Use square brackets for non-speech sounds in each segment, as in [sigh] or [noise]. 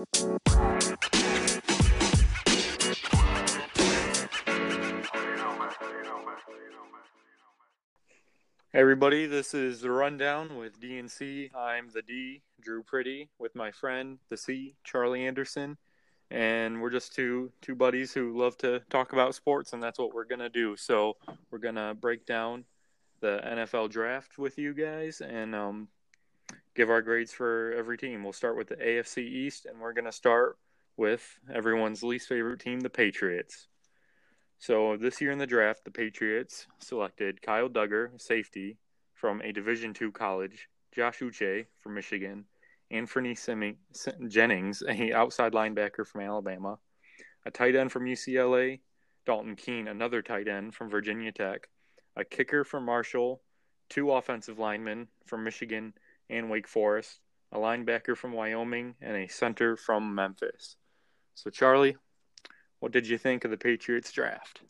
Hey everybody, this is the rundown with DNC. I'm the D, Drew Pretty, with my friend the C, Charlie Anderson, and we're just two two buddies who love to talk about sports, and that's what we're gonna do. So we're gonna break down the NFL draft with you guys and um, give our grades for every team. We'll start with the AFC East, and we're gonna start with everyone's least favorite team, the Patriots. So this year in the draft, the Patriots selected Kyle Dugger, safety from a Division II college, Josh Uche from Michigan, Anfernee Jennings, a outside linebacker from Alabama, a tight end from UCLA, Dalton Keene, another tight end from Virginia Tech, a kicker from Marshall, two offensive linemen from Michigan and Wake Forest, a linebacker from Wyoming, and a center from Memphis. So Charlie, what did you think of the Patriots draft?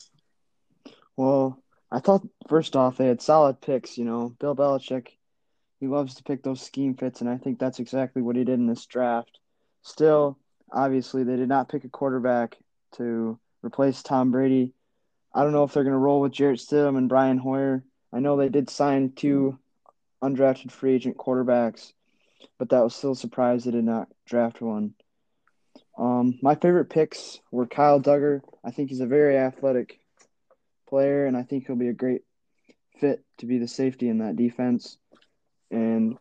Well, I thought first off they had solid picks. You know, Bill Belichick, he loves to pick those scheme fits, and I think that's exactly what he did in this draft. Still, obviously, they did not pick a quarterback to replace Tom Brady. I don't know if they're going to roll with Jarrett Stidham and Brian Hoyer. I know they did sign two undrafted free agent quarterbacks, but that was still a surprise they did not draft one. Um, my favorite picks were Kyle Dugger. I think he's a very athletic player, and I think he'll be a great fit to be the safety in that defense. And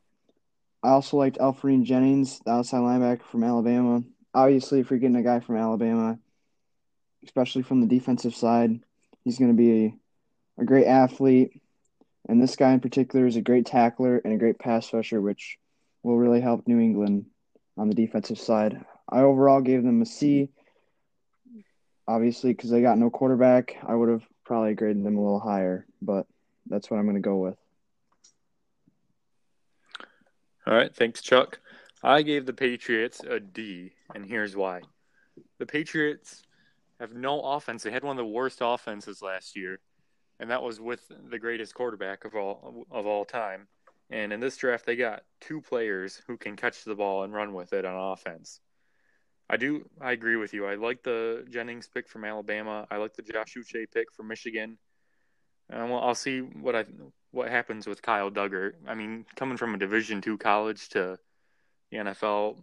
I also liked Anfernee Jennings, the outside linebacker from Alabama. Obviously, if you're getting a guy from Alabama, especially from the defensive side, he's going to be a, a great athlete. And this guy in particular is a great tackler and a great pass rusher, which will really help New England on the defensive side. I overall gave them a C. Obviously, because they got no quarterback, I would have probably graded them a little higher, but that's what I'm going to go with. All right, thanks, Chuck. I gave the Patriots a D, and here's why. The Patriots have no offense. They had one of the worst offenses last year, and that was with the greatest quarterback of all of all time. And in this draft, they got two players who can catch the ball and run with it on offense. I do. I agree with you. I like the Jennings pick from Alabama. I like the Josh Uche pick from Michigan. And well, I'll see what I what happens with Kyle Dugger. I mean, coming from a Division two college to the NFL,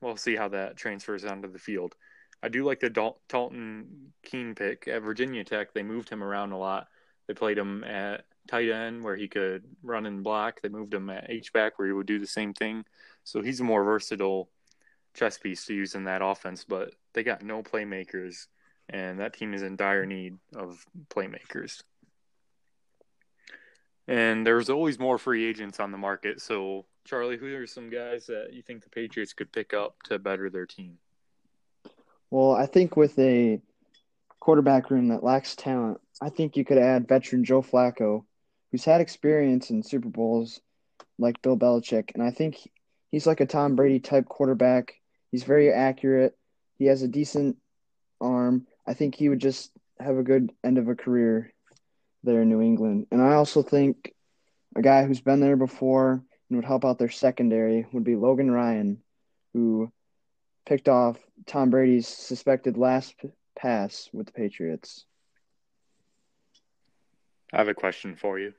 we'll see how that transfers onto the field. I do like the Dal- Dalton Keene pick at Virginia Tech. They moved him around a lot. They played him at tight end where he could run and block. They moved him at H back where he would do the same thing. So he's a more versatile chess piece to use in that offense, but they got no playmakers, and that team is in dire need of playmakers. And there's always more free agents on the market. So, Charlie, who are some guys that you think the Patriots could pick up to better their team? Well, I think with a quarterback room that lacks talent, I think you could add veteran Joe Flacco, who's had experience in Super Bowls like Bill Belichick. And I think he's like a Tom Brady type quarterback He's very accurate. He has a decent arm. I think he would just have a good end of a career there in New England. And I also think a guy who's been there before and would help out their secondary would be Logan Ryan, who picked off Tom Brady's suspected last pass with the Patriots. I have a question for you.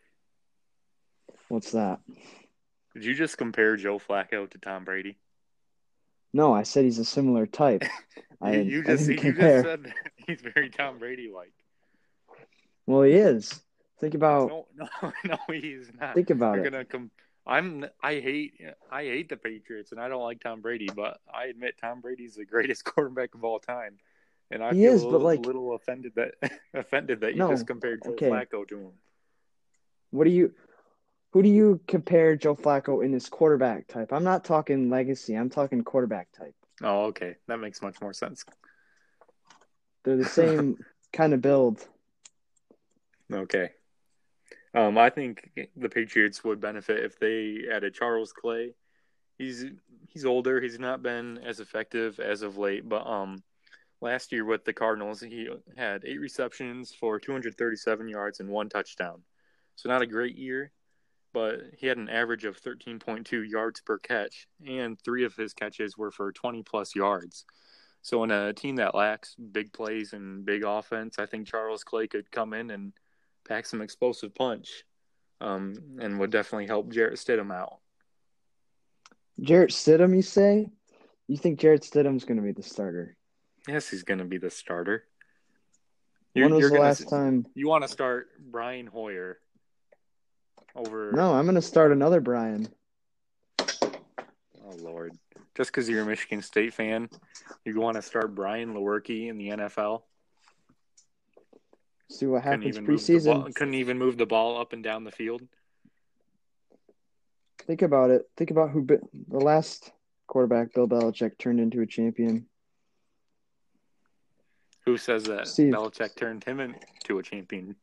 What's that? Did you just compare Joe Flacco to Tom Brady? No, I said he's a similar type. [laughs] I, you just, you just said [laughs] he's very Tom Brady like. Well, he is. Think about. No, no, [laughs] no, he's not. Think about You're it. Gonna com- I'm. I hate. I hate the Patriots, and I don't like Tom Brady. But I admit Tom Brady's the [laughs] greatest quarterback of all time, and I he feel is, a but little, like, little offended that [laughs] offended that you no, just compared Joe okay. Flacco to him. What do you? Who do you compare Joe Flacco in this quarterback type? I'm not talking legacy. I'm talking quarterback type. Oh, okay, that makes much more sense. They're the [laughs] same kind of build. Okay. Um, I think the Patriots would benefit if they added Charles Clay. He's he's older. He's not been as effective as of late, but um, last year with the Cardinals, he had eight receptions for 237 yards and one touchdown. So not a great year, but he had an average of 13.2 yards per catch, and three of his catches were for 20 plus yards. So, in a team that lacks big plays and big offense, I think Charles Clay could come in and pack some explosive punch um, and would definitely help Jarrett Stidham out. Jarrett Stidham, you say? You think Jarrett Stidham's going to be the starter? Yes, he's going to be the starter. You're, when was the last time you want to start Brian Hoyer over? No, I'm going to start another Brian. Oh Lord! Just because you're a Michigan State fan, you want to start Brian Lewerke in the NFL? See what happens couldn't preseason. Couldn't even move the ball up and down the field. Think about it. Think about who the last quarterback Bill Belichick turned into a champion. Who says that Steve. Belichick turned him into a champion?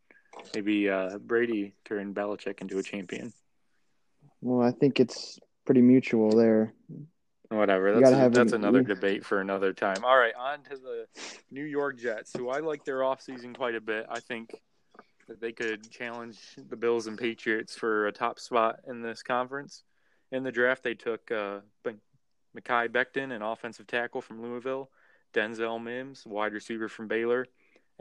Maybe uh, Brady turned Belichick into a champion. Well, I think it's pretty mutual there. Whatever. That's, a, that's another debate for another time. All right, on to the New York Jets, who I like their offseason quite a bit. I think that they could challenge the Bills and Patriots for a top spot in this conference. In the draft, they took uh, Mekhi Becton, an offensive tackle from Louisville, Denzel Mims, wide receiver from Baylor,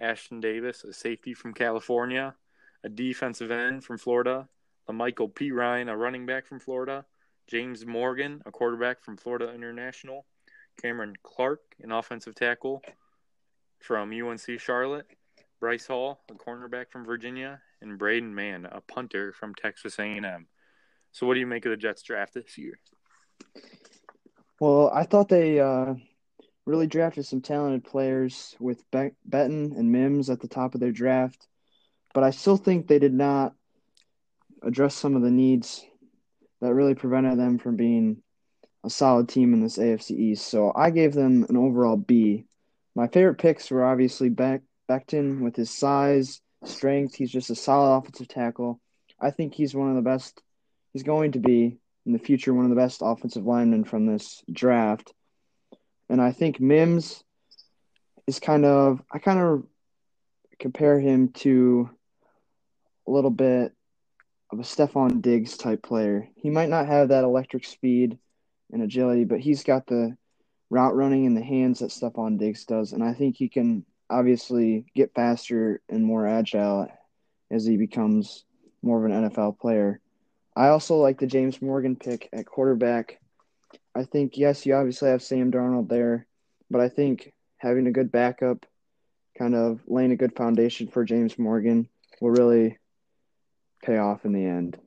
Ashtyn Davis, a safety from California, a defensive end from Florida, a Michael Perine, a running back from Florida, James Morgan, a quarterback from Florida International, Cameron Clark, an offensive tackle from UNC Charlotte, Bryce Hall, a cornerback from Virginia, and Braden Mann, a punter from Texas A&M. So, what do you make of the Jets draft this year? Well, I thought they uh, really drafted some talented players with Be- Becton and Mims at the top of their draft, but I still think they did not address some of the needs that really prevented them from being a solid team in this AFC East. So I gave them an overall B. My favorite picks were obviously Beck Becton with his size, strength. He's just a solid offensive tackle. I think he's one of the best. He's going to be in the future one of the best offensive linemen from this draft. And I think Mims is kind of I kind of compare him to a little bit of a Stefon Diggs type player. He might not have that electric speed and agility, but he's got the route running in the hands that Stefon Diggs does, and I think he can obviously get faster and more agile as he becomes more of an NFL player. I also like the James Morgan pick at quarterback. I think yes, you obviously have Sam Darnold there, but I think having a good backup, kind of laying a good foundation for James Morgan, will really pay off in the end.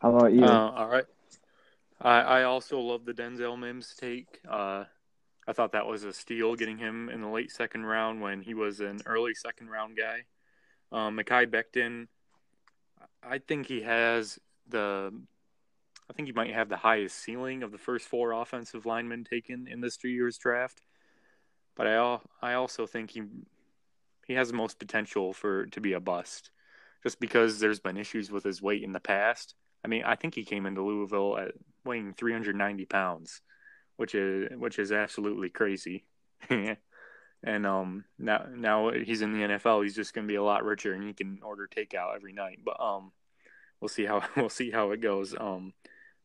How about you? Uh, all right. I, I also love the Denzel Mims take. Uh, I thought that was a steal getting him in the late second round when he was an early second round guy. Um, Mekhi Becton, I think he has the, I think he might have the highest ceiling of the first four offensive linemen taken in this three years draft. But I, I also think he he has the most potential for to be a bust, just because there's been issues with his weight in the past. I mean, I think he came into Louisville at weighing 390 pounds, which is which is absolutely crazy. [laughs] and um, now now he's in the NFL, he's just going to be a lot richer, and he can order takeout every night. But um, we'll see how [laughs] we'll see how it goes. Um,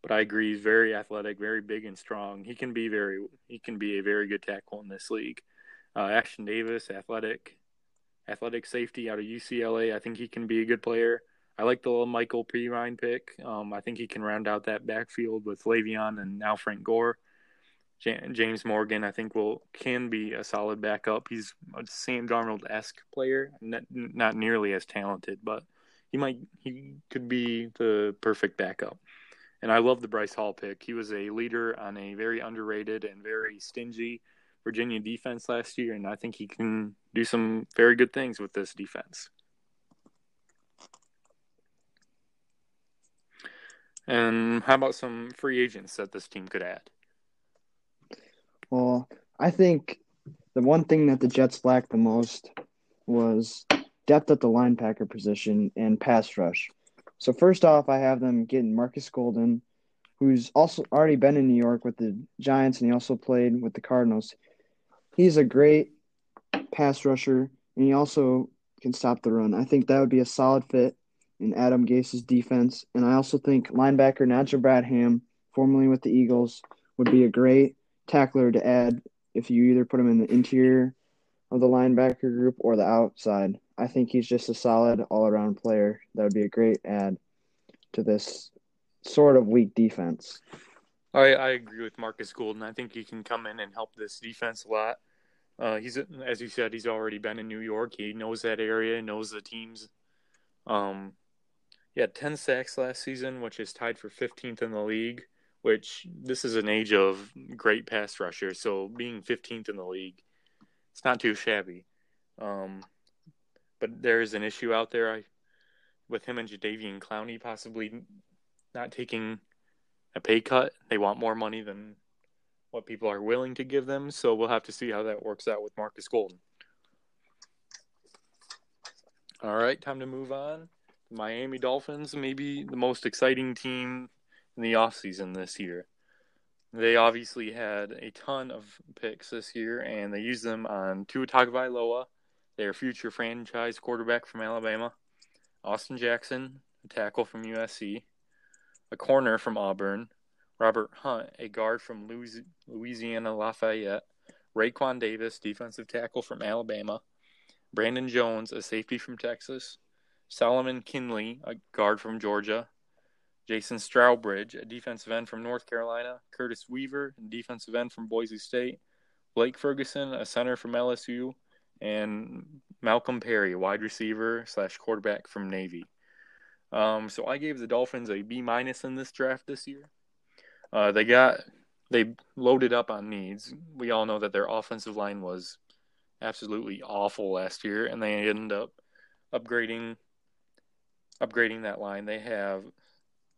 but I agree, he's very athletic, very big and strong. He can be very he can be a very good tackle in this league. Uh, Ashtyn Davis, athletic, athletic safety out of UCLA. I think he can be a good player. I like the little Michael Perine pick. Um, I think he can round out that backfield with Le'Veon and now Frank Gore. James Morgan, I think, will can be a solid backup. He's a Sam Darnold esque player, not, not nearly as talented, but he might he could be the perfect backup. And I love the Bryce Hall pick. He was a leader on a very underrated and very stingy Virginia defense last year, and I think he can do some very good things with this defense. And how about some free agents that this team could add? Well, I think the one thing that the Jets lacked the most was depth at the linebacker position and pass rush. So first off, I have them getting Marcus Golden, who's also already been in New York with the Giants and he also played with the Cardinals. He's a great pass rusher, and he also can stop the run. I think that would be a solid fit in Adam Gase's defense. And I also think linebacker Nigel Bradham, formerly with the Eagles, would be a great tackler to add if you either put him in the interior of the linebacker group or the outside. I think he's just a solid all around player. That would be a great add to this sort of weak defense. I, I agree with Marcus Golden. I think he can come in and help this defense a lot. Uh, he's as you said, he's already been in New York. He knows that area, knows the teams. Um, he had ten sacks last season, which is tied for 15th in the league. Which this is an age of great pass rushers, so being 15th in the league, it's not too shabby. Um, but there is an issue out there I, with him and Jadeveon Clowney possibly not taking a pay cut. They want more money than what people are willing to give them. So we'll have to see how that works out with Marcus Golden. All right, time to move on. Miami Dolphins, maybe the most exciting team in the offseason this year. They obviously had a ton of picks this year, and they used them on Tua Tagovailoa, their future franchise quarterback from Alabama, Austin Jackson, a tackle from USC, a corner from Auburn, Robert Hunt, a guard from Louisiana Lafayette, Raekwon Davis, defensive tackle from Alabama, Brandon Jones, a safety from Texas, Solomon Kindley, a guard from Georgia, Jason Strowbridge, a defensive end from North Carolina, Curtis Weaver, a defensive end from Boise State, Blake Ferguson, a center from LSU, and Malcolm Perry, wide receiver slash quarterback from Navy. Um, so I gave the Dolphins a B minus in this draft this year. Uh, they got they loaded up on needs. We all know that their offensive line was absolutely awful last year, and they ended up upgrading upgrading that line. They have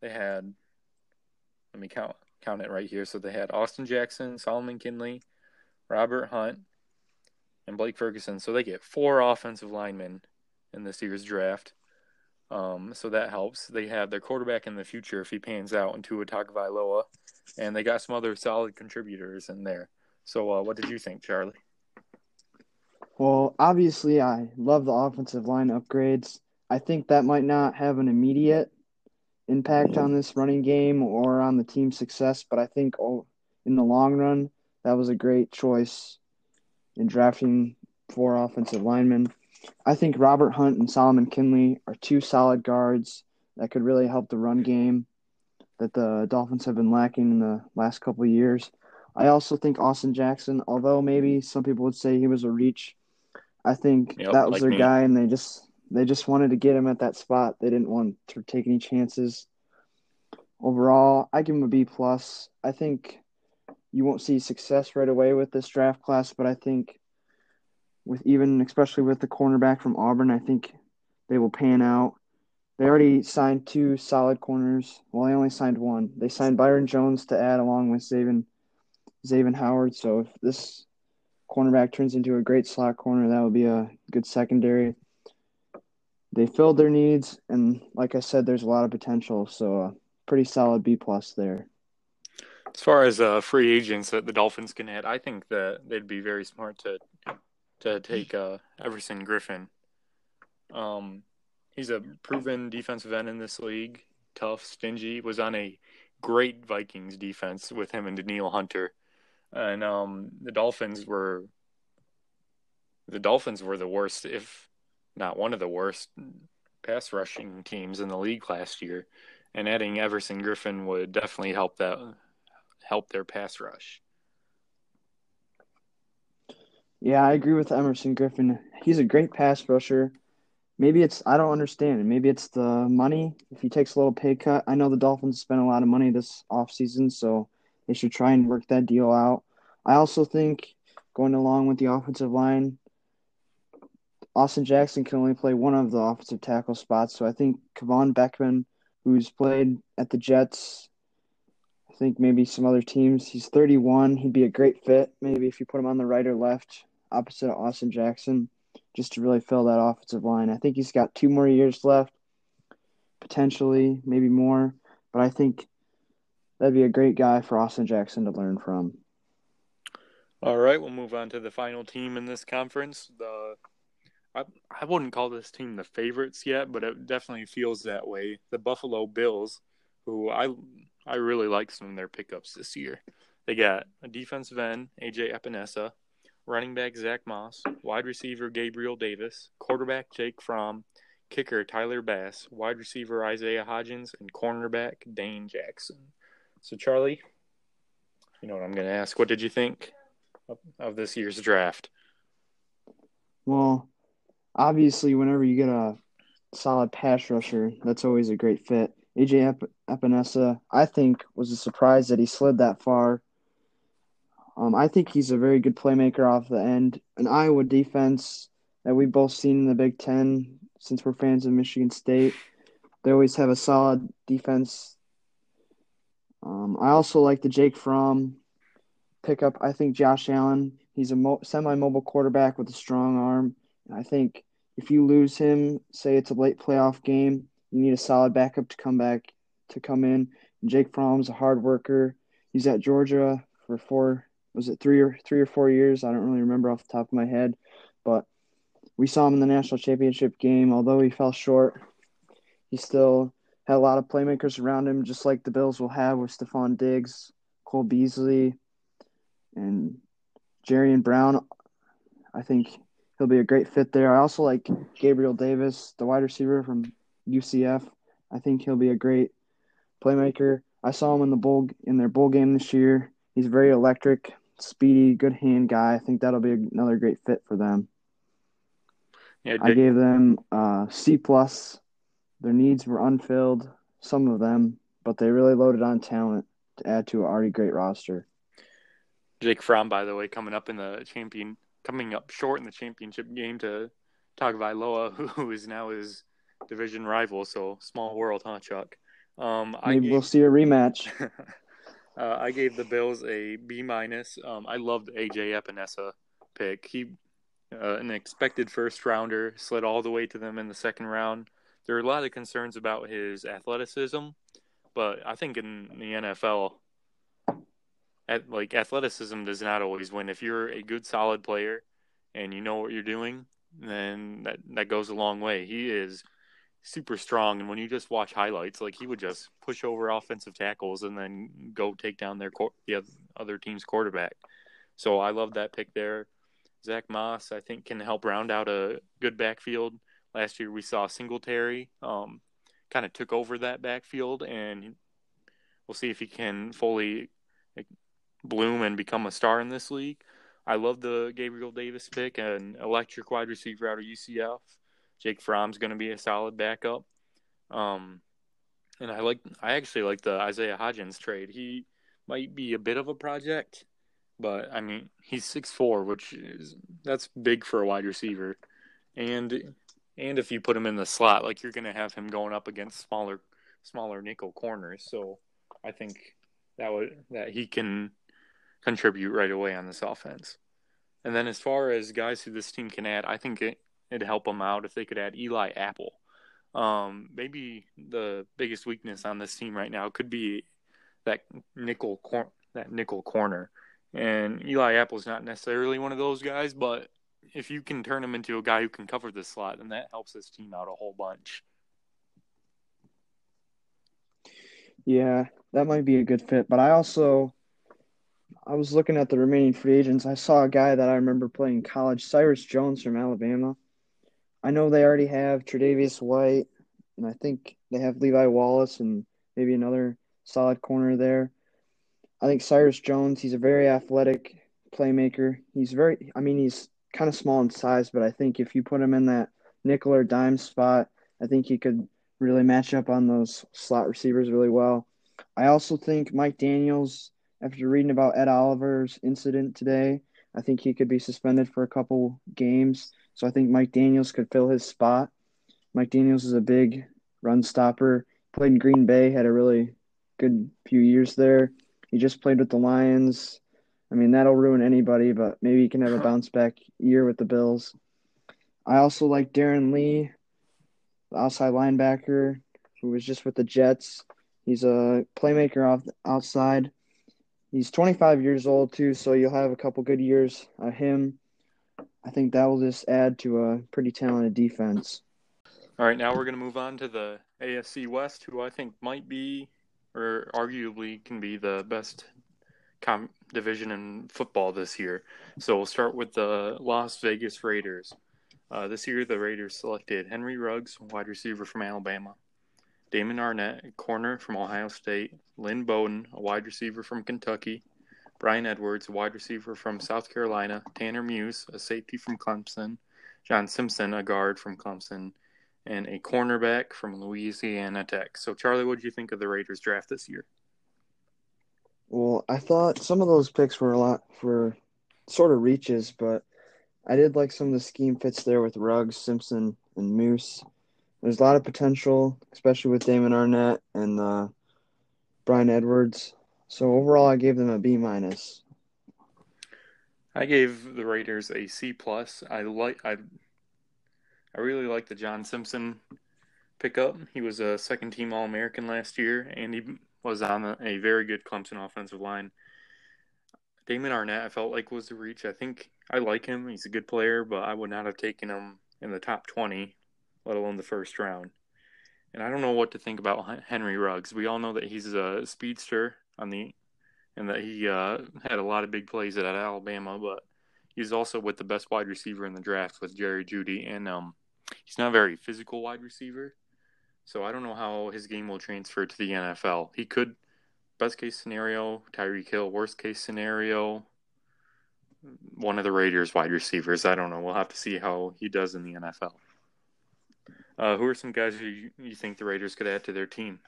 they had let me count count it right here. So they had Austin Jackson, Solomon Kindley, Robert Hunt, and Blake Ferguson. So they get four offensive linemen in this year's draft. Um, so that helps. They have their quarterback in the future if he pans out into a Tagovailoa, and they got some other solid contributors in there. So, uh, what did you think, Charlie? Well, obviously, I love the offensive line upgrades. I think that might not have an immediate impact on this running game or on the team's success, but I think in the long run, that was a great choice in drafting four offensive linemen. I think Robert Hunt and Solomon Kindley are two solid guards that could really help the run game that the Dolphins have been lacking in the last couple of years. I also think Austin Jackson, although maybe some people would say he was a reach, I think yep, that was like their me. guy, and they just they just wanted to get him at that spot. They didn't want to take any chances. Overall, I give him a B plus. I think you won't see success right away with this draft class, but I think with even especially with the cornerback from Auburn, I think they will pan out. They already signed two solid corners. Well, they only signed one. They signed Byron Jones to add along with Xavier, Xavier Howard. So if this cornerback turns into a great slot corner, that would be a good secondary. They filled their needs, and like I said, there's a lot of potential. So, uh, pretty solid B plus there. As far as uh, free agents that the Dolphins can add, I think that they'd be very smart to to take uh, Everson Griffen. Um, he's a proven defensive end in this league. Tough, stingy. Was on a great Vikings defense with him and Danielle Hunter, and um, the Dolphins were the Dolphins were the worst, if not one of the worst, pass rushing teams in the league last year. And adding Everson Griffen would definitely help that help their pass rush. Yeah, I agree with Everson Griffen. He's a great pass rusher. Maybe it's I don't understand. Maybe it's the money. If he takes a little pay cut, I know the Dolphins spent a lot of money this offseason, so they should try and work that deal out. I also think going along with the offensive line, Austin Jackson can only play one of the offensive tackle spots. So I think Kelvin Beachum, who's played at the Jets, I think maybe some other teams, he's 31. He'd be a great fit. Maybe if you put him on the right or left opposite of Austin Jackson just to really fill that offensive line. I think he's got two more years left, potentially, maybe more. But I think that'd be a great guy for Austin Jackson to learn from. All right, we'll move on to the final team in this conference, the I, I wouldn't call this team the favorites yet, but it definitely feels that way. The Buffalo Bills, who I I really like some of their pickups this year. They got a defensive end, AJ Epenesa, running back Zach Moss, wide receiver Gabriel Davis, quarterback Jake Fromm, kicker Tyler Bass, wide receiver Isaiah Hodgins, and cornerback Dane Jackson. So, Charlie, you know what I'm going to ask. What did you think of, this year's draft? Well, obviously, whenever you get a solid pass rusher, that's always a great fit. AJ Ep- Epenesa, I think, was a surprise that he slid that far. Um, I think he's a very good playmaker off the end. An Iowa defense that we've both seen in the Big Ten since we're fans of Michigan State. They always have a solid defense. Um, I also like the Jake Fromm pickup. I think Josh Allen, he's a mo- semi-mobile quarterback with a strong arm. And I think if you lose him, say it's a late playoff game, you need a solid backup to come back to come in. And Jake Fromm's a hard worker. He's at Georgia for four was it three or three or four years? I don't really remember off the top of my head, but we saw him in the national championship game. Although he fell short, he still had a lot of playmakers around him, just like the Bills will have with Stefon Diggs, Cole Beasley, and Jerry and Brown. I think he'll be a great fit there. I also like Gabriel Davis, the wide receiver from UCF. I think he'll be a great playmaker. I saw him in the bowl in their bowl game this year. He's very electric, speedy, good hand guy. I think that'll be another great fit for them. Yeah, I gave them uh, C plus. Their needs were unfilled, some of them, but they really loaded on talent to add to an already great roster. Jake Fromm, by the way, coming up in the champion, coming up short in the championship game to Tagovailoa, [laughs] who is now his division rival. So small world, huh, Chuck? Um, Maybe gave... we'll see a rematch. [laughs] Uh, I gave the Bills a B minus. Um, I loved AJ Epenesa pick. He uh, an expected first rounder, slid all the way to them in the second round. There are a lot of concerns about his athleticism, but I think in the NFL, at, like athleticism does not always win. If you're a good, solid player and you know what you're doing, then that that goes a long way. He is super strong, and when you just watch highlights, like he would just push over offensive tackles and then go take down their the other team's quarterback. So I love that pick there. Zach Moss, I think, can help round out a good backfield. Last year we saw Singletary um, kind of took over that backfield, and we'll see if he can fully bloom and become a star in this league. I love the Gabriel Davis pick, an electric wide receiver out of UCF. Jake Fromm's going to be a solid backup. Um, and I like I actually like the Isaiah Hodgins trade. He might be a bit of a project, but I mean he's six four, which is that's big for a wide receiver. And and if you put him in the slot, like you're going to have him going up against smaller smaller nickel corners. So I think that would that he can contribute right away on this offense. And then as far as guys who this team can add, I think it, it'd help them out if they could add Eli Apple. Um, maybe the biggest weakness on this team right now could be that nickel cor- that nickel corner. And Eli Apple is not necessarily one of those guys, but if you can turn him into a guy who can cover the slot, then that helps this team out a whole bunch. Yeah, that might be a good fit. But I also, I was looking at the remaining free agents. I saw a guy that I remember playing college, Cyrus Jones from Alabama. I know they already have Tre'Davious White, and I think they have Levi Wallace and maybe another solid corner there. I think Cyrus Jones, he's a very athletic playmaker. He's very, I mean, he's kind of small in size, but I think if you put him in that nickel or dime spot, I think he could really match up on those slot receivers really well. I also think Mike Daniels, after reading about Ed Oliver's incident today, I think he could be suspended for a couple games. So I think Mike Daniels could fill his spot. Mike Daniels is a big run stopper. Played in Green Bay, had a really good few years there. He just played with the Lions. I mean, that'll ruin anybody, but maybe he can have a bounce back year with the Bills. I also like Darron Lee, the outside linebacker who was just with the Jets. He's a playmaker off outside. He's 25 years old too, so you'll have a couple good years of him. I think that will just add to a pretty talented defense. All right, now we're going to move on to the AFC West, who I think might be, or arguably can be, the best com- division in football this year. So we'll start with the Las Vegas Raiders. Uh, this year, the Raiders selected Henry Ruggs, wide receiver from Alabama, Damon Arnette, corner from Ohio State, Lynn Bowden, a wide receiver from Kentucky, Bryan Edwards, a wide receiver from South Carolina, Tanner Muse, a safety from Clemson, John Simpson, a guard from Clemson, and a cornerback from Louisiana Tech. So, Charlie, what did you think of the Raiders draft this year? Well, I thought some of those picks were a lot for sort of reaches, but I did like some of the scheme fits there with Ruggs, Simpson, and Muse. There's a lot of potential, especially with Damon Arnette and uh, Bryan Edwards. So overall, I gave them a B minus. I gave the Raiders a C plus. I like I I really like the John Simpson pickup. He was a second team All American last year, and he was on a, very good Clemson offensive line. Damon Arnette, I felt like was a reach. I think I like him. He's a good player, but I would not have taken him in the top twenty, let alone the first round. And I don't know what to think about Henry Ruggs. We all know that he's a speedster on the and that he uh, had a lot of big plays at Alabama, but he's also with the best wide receiver in the draft with Jerry Jeudy, and um, he's not a very physical wide receiver. So I don't know how his game will transfer to the NFL. He could, best case scenario, Tyreek Hill. Worst case scenario, one of the Raiders wide receivers. I don't know. We'll have to see how he does in the NFL. Uh, who are some guys you, you think the Raiders could add to their team?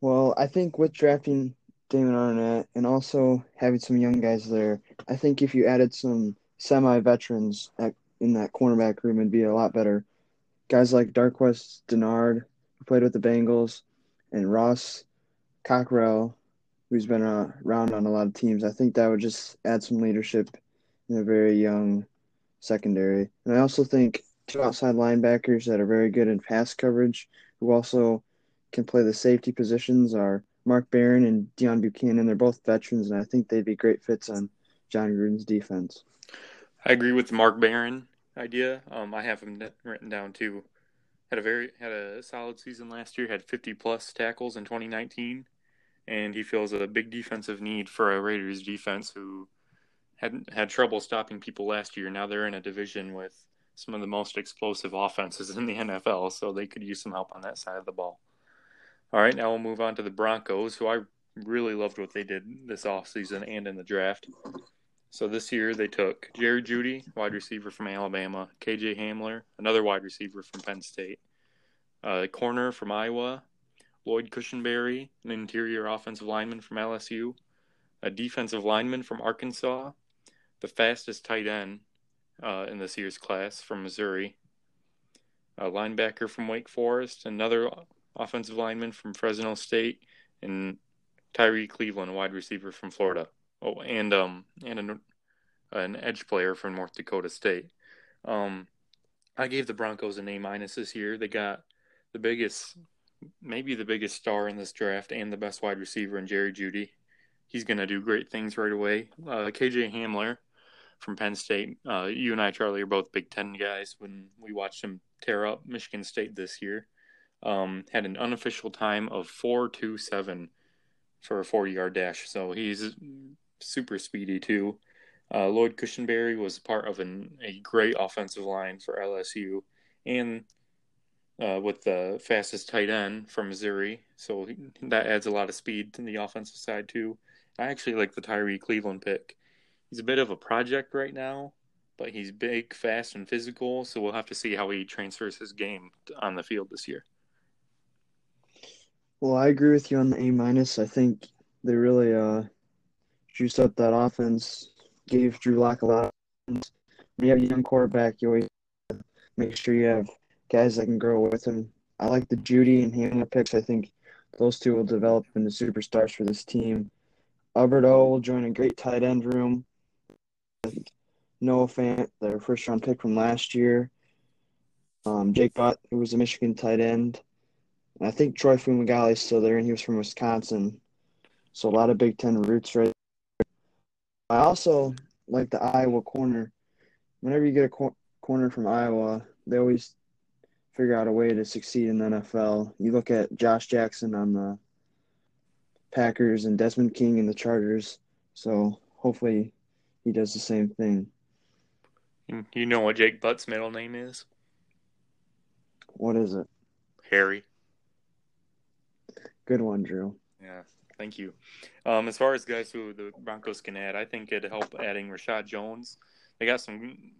Well, I think with drafting Damon Arnette and also having some young guys there, I think if you added some semi veterans in that cornerback room, it'd be a lot better. Guys like Darqueze Dennard, who played with the Bengals, and Ross Cockrell, who's been around on a lot of teams. I think that would just add some leadership in a very young secondary. And I also think two outside linebackers that are very good in pass coverage, who also can play the safety positions are Mark Barron and Deone Bucannon. They're both veterans, and I think they'd be great fits on Jon Gruden's defense. I agree with the Mark Barron idea. Um, I have him written down too. Had a very had a solid season last year. Had 50 plus tackles in 2019, and he feels a big defensive need for a Raiders defense who had had trouble stopping people last year. Now they're in a division with some of the most explosive offenses in the NFL, so they could use some help on that side of the ball. All right, now we'll move on to the Broncos, who I really loved what they did this offseason and in the draft. So this year they took Jerry Jeudy, wide receiver from Alabama, KJ Hamler, another wide receiver from Penn State, uh, corner from Iowa, Lloyd Cushenberry, an interior offensive lineman from LSU, a defensive lineman from Arkansas, the fastest tight end uh, in this year's class from Missouri, a linebacker from Wake Forest, another offensive lineman from Fresno State, and Tyree Cleveland, a wide receiver from Florida. Oh, and um, and an, an edge player from North Dakota State. Um, I gave the Broncos an A minus this year. They got the biggest, maybe the biggest star in this draft, and the best wide receiver in Jerry Jeudy. He's going to do great things right away. Uh, KJ Hamler from Penn State. Uh, you and I, Charlie, are both Big Ten guys. When we watched him tear up Michigan State this year, um, had an unofficial time of 4.27 for a 40 yard dash. So he's super speedy too. Uh, Lloyd Cushenberry was part of an, a great offensive line for LSU and uh, with the fastest tight end from Missouri. So he, that adds a lot of speed to the offensive side too. I actually like the Tyree Cleveland pick. He's a bit of a project right now, but he's big, fast, and physical. So we'll have to see how he transfers his game on the field this year. Well, I agree with you on the A minus. I think they really uh, juiced up that offense, gave Drew Lock a lot. When you have a young quarterback, you always make sure you have guys that can grow with him. I like the Jeudy and Hamler picks. I think those two will develop into superstars for this team. Albert O will join a great tight end room. Noah Fant, their first round pick from last year. Um, Jake Butt, who was a Michigan tight end. And I think Troy Fumagalli is still there, and he was from Wisconsin. So a lot of Big Ten roots right there. I also like the Iowa corner, whenever you get a cor- corner from Iowa, they always figure out a way to succeed in the NFL. You look at Josh Jackson on the Packers and Desmond King in the Chargers. So hopefully he does the same thing. You know what Jake Butt's middle name is? What is it? Harry. Good one, Drew. Yeah, thank you. Um, as far as guys who the Broncos can add, I think it'd help adding Reshad Jones. They got some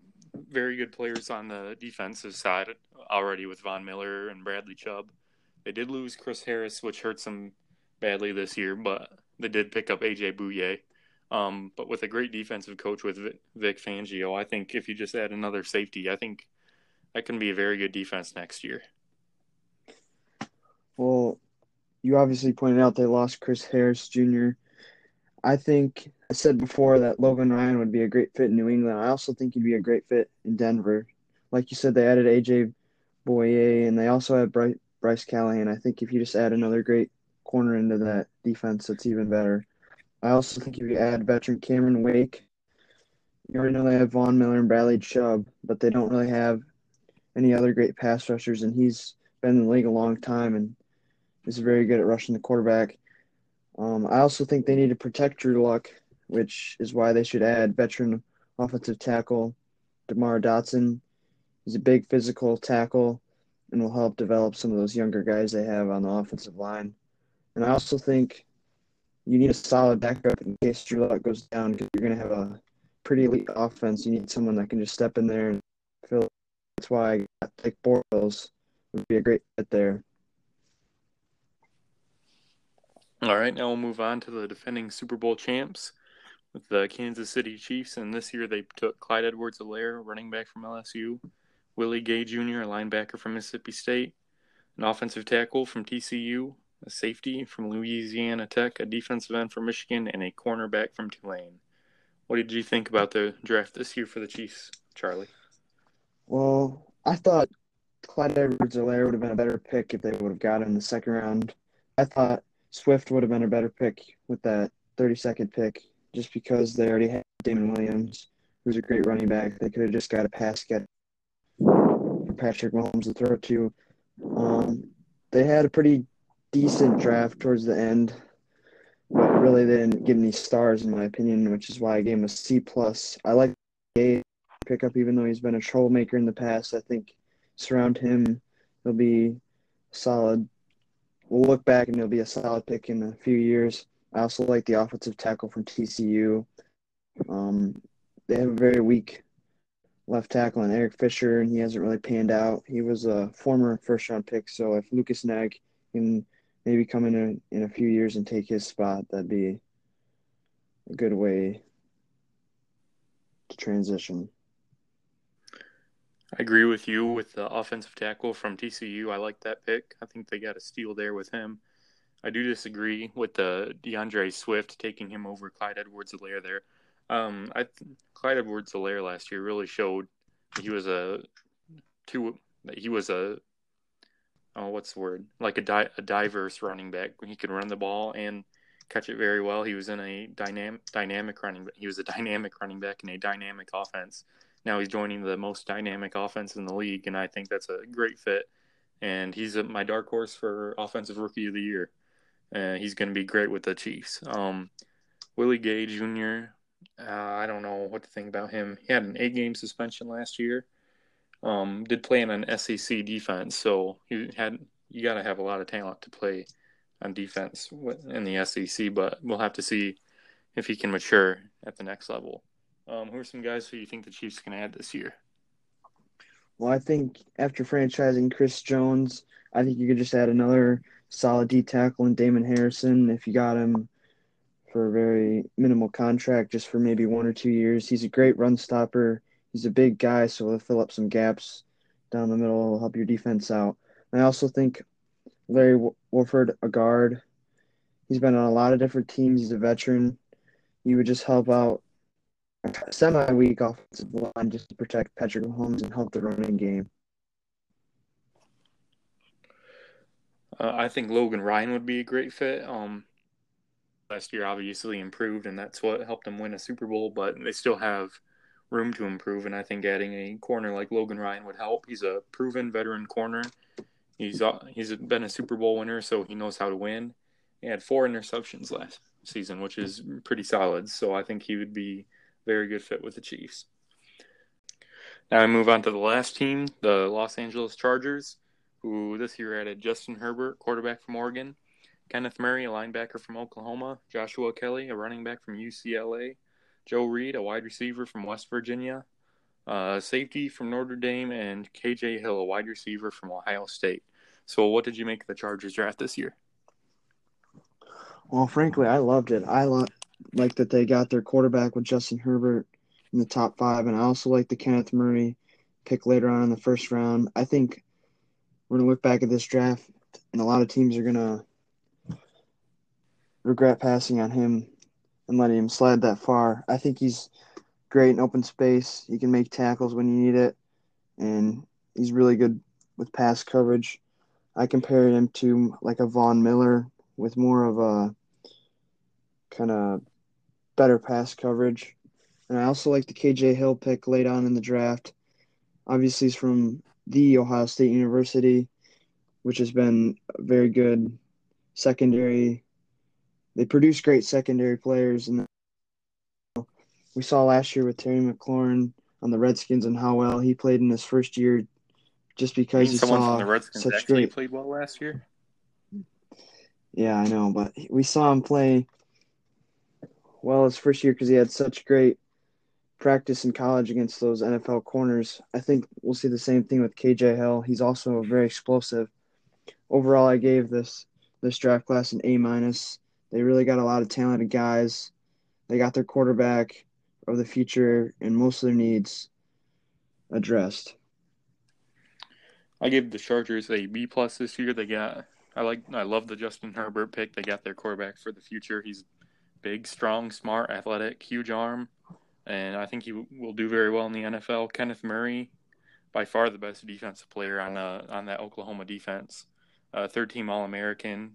very good players on the defensive side already with Von Miller and Bradley Chubb. They did lose Chris Harris, which hurts them badly this year, but they did pick up AJ Bouye. Um, but with a great defensive coach with Vic Fangio, I think if you just add another safety, I think that can be a very good defense next year. Well, you obviously pointed out they lost Chris Harris Jr. I think I said before that Logan Ryan would be a great fit in New England. I also think he'd be a great fit in Denver. Like you said, they added AJ Bouye and they also had Bryce, Bryce Callahan. I think if you just add another great corner into that defense, it's even better. I also think if you add veteran Cameron Wake, you already know they have Von Miller and Bradley Chubb, but they don't really have any other great pass rushers, and he's been in the league a long time and is very good at rushing the quarterback. Um, I also think they need to protect Drew Lock, which is why they should add veteran offensive tackle DeMar Dotson. He's a big physical tackle and will help develop some of those younger guys they have on the offensive line. And I also think you need a solid backup in case Drew Lock goes down because you're going to have a pretty elite offense. You need someone that can just step in there and fill. That's why I think Bortles would be a great fit there. All right, now we'll move on to the defending Super Bowl champs with the Kansas City Chiefs. And this year they took Clyde Edwards Helaire, running back from LSU, Willie Gay Jr., a linebacker from Mississippi State, an offensive tackle from TCU, a safety from Louisiana Tech, a defensive end from Michigan, and a cornerback from Tulane. What did you think about the draft this year for the Chiefs, Charlie? Well, I thought Clyde Edwards Helaire would have been a better pick if they would have got him in the second round. I thought Swift would have been a better pick with that 32nd pick just because they already had Damien Williams, who's a great running back. They could have just got a pass get Patrick Mahomes to throw to. Um, they had a pretty decent draft towards the end, but really they didn't get any stars in my opinion, which is why I gave him a C plus. I like a pickup even though he's been a troublemaker in the past. I think surround him, he'll be solid. We'll look back and he'll be a solid pick in a few years. I also like the offensive tackle from TCU. Um, they have a very weak left tackle in Eric Fisher, and he hasn't really panned out. He was a former first round pick, so if Lucas Niang can maybe come in a, in a few years and take his spot. That'd be a good way to transition. I agree with you with the offensive tackle from TCU. I like that pick. I think they got a steal there with him. I do disagree with the DeAndre Swift taking him over Clyde Edwards-Helaire there. Um, I Clyde Edwards-Helaire last year really showed he was a two he was a oh, what's the word? Like a, di- a diverse running back. He could run the ball and catch it very well. He was in a dynamic dynamic running. He was a [laughs] dynamic running back in a dynamic offense. Now he's joining the most dynamic offense in the league, and I think that's a great fit. And he's a, my dark horse for offensive rookie of the year. Uh, he's going to be great with the Chiefs. Um, Willie Gay Jr. Uh, I don't know what to think about him. He had an eight-game suspension last year. Um, did play in an SEC defense, so he had you got to have a lot of talent to play on defense in the SEC. But we'll have to see if he can mature at the next level. Um, who are some guys who you think the Chiefs can add this year? Well, I think after franchising Chris Jones, I think you could just add another solid D tackle in Damon Harrison if you got him for a very minimal contract, just for maybe one or two years. He's a great run stopper he's a big guy, so he'll fill up some gaps down the middle, he'll help your defense out. I also think Larry Warford, a guard, he's been on a lot of different teams. He's a veteran. He would just help out semi weak offensive line just to protect Patrick Mahomes and help the running game. Uh, I think Logan Ryan would be a great fit. Um, last year obviously improved, and that's what helped them win a Super Bowl. But they still have room to improve, and I think adding a corner like Logan Ryan would help. He's a proven veteran corner. He's uh, he's been a Super Bowl winner, so he knows how to win. He had four interceptions last season, which is pretty solid. So I think he would be very good fit with the Chiefs. Now I move on to the last team, the Los Angeles Chargers, who this year added Justin Herbert, quarterback from Oregon, Kenneth Murray, a linebacker from Oklahoma, Joshua Kelley, a running back from UCLA, Joe Reed, a wide receiver from West Virginia, uh, safety from Notre Dame, and KJ Hill, a wide receiver from Ohio State. So, what did you make of the Chargers draft this year? Well, frankly, I loved it. I lo- like that they got their quarterback with Justin Herbert in the top five, and I also like the Kenneth Murray pick later on in the first round. I think we're gonna look back at this draft, and a lot of teams are gonna regret passing on him and letting him slide that far. I think he's great in open space. He can make tackles when you need it, and he's really good with pass coverage. I compare him to like a Von Miller with more of a kind of better pass coverage. And I also like the KJ Hill pick late on in the draft. Obviously, he's from the Ohio State University, which has been a very good secondary. They produce great secondary players, and we saw last year with Terry McLaurin on the Redskins and how well he played in his first year, just because he saw from the Redskins such great. played well last year. Yeah, I know, but we saw him play well his first year because he had such great practice in college against those NFL corners. I think we'll see the same thing with KJ Hill. He's also very explosive. Overall, I gave this this draft class an A minus. They really got a lot of talented guys. They got their quarterback of the future and most of their needs addressed. I gave the Chargers a B plus this year. They got I like I love the Justin Herbert pick. They got their quarterback for the future. He's big, strong, smart, athletic, huge arm, and I think he will do very well in the NFL. Kenneth Murray, by far the best defensive player on uh, on that Oklahoma defense. Uh, third team All American,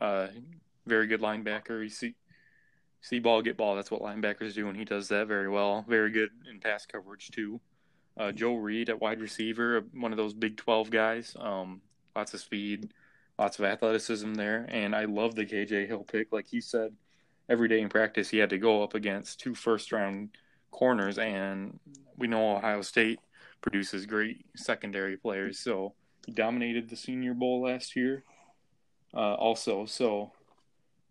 uh, very good linebacker. You see see ball, get ball. That's what linebackers do, and he does that very well. Very good in pass coverage too. Uh, Joe Reed at wide receiver, one of those Big Twelve guys. Um, lots of speed, lots of athleticism there, and I love the KJ Hill pick. Like he said, every day in practice he had to go up against two first round corners, and we know Ohio State produces great secondary players. So he dominated the Senior Bowl last year, uh, also. So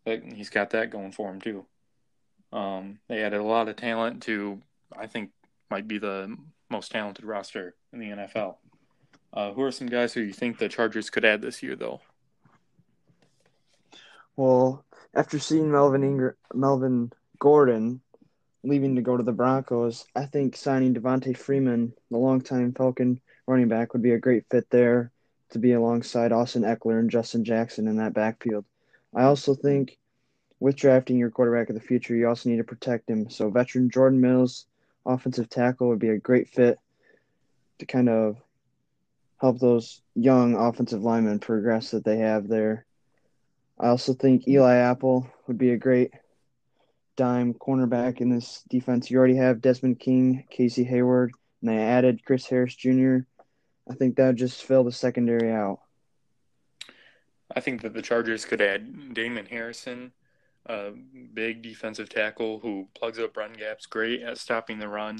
that, he's got that going for him too. Um, they added a lot of talent to, I think, might be the most talented roster in the NFL. Uh, who are some guys who you think the Chargers could add this year, though? Well, after seeing Melvin Melvin Gordon leaving to go to the Broncos, I think signing Devonta Freeman, the longtime Falcon running back, would be a great fit there to be alongside Austin Ekeler and Justin Jackson in that backfield. I also think with drafting your quarterback of the future, you also need to protect him. So veteran Jordan Mills, offensive tackle, would be a great fit to kind of help those young offensive linemen progress that they have there. I also think Eli Apple would be a great dime cornerback in this defense. You already have Desmond King, Casey Hayward, and they added Chris Harris Jr. I think that would just fill the secondary out. I think that the Chargers could add Damon Harrison, a big defensive tackle who plugs up run gaps, great at stopping the run.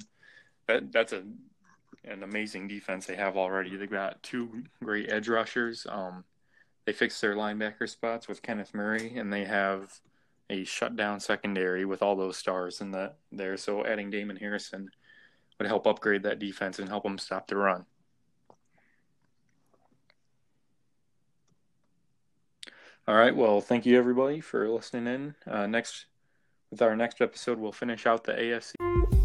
That that's a an amazing defense they have already. They've got two great edge rushers. Um, they fixed their linebacker spots with Kenneth Murray, and they have a shutdown secondary with all those stars in the there. So adding Damon Harrison would help upgrade that defense and help them stop the run. All right. Well, thank you everybody for listening in. Uh, next, with our next episode, we'll finish out the AFC.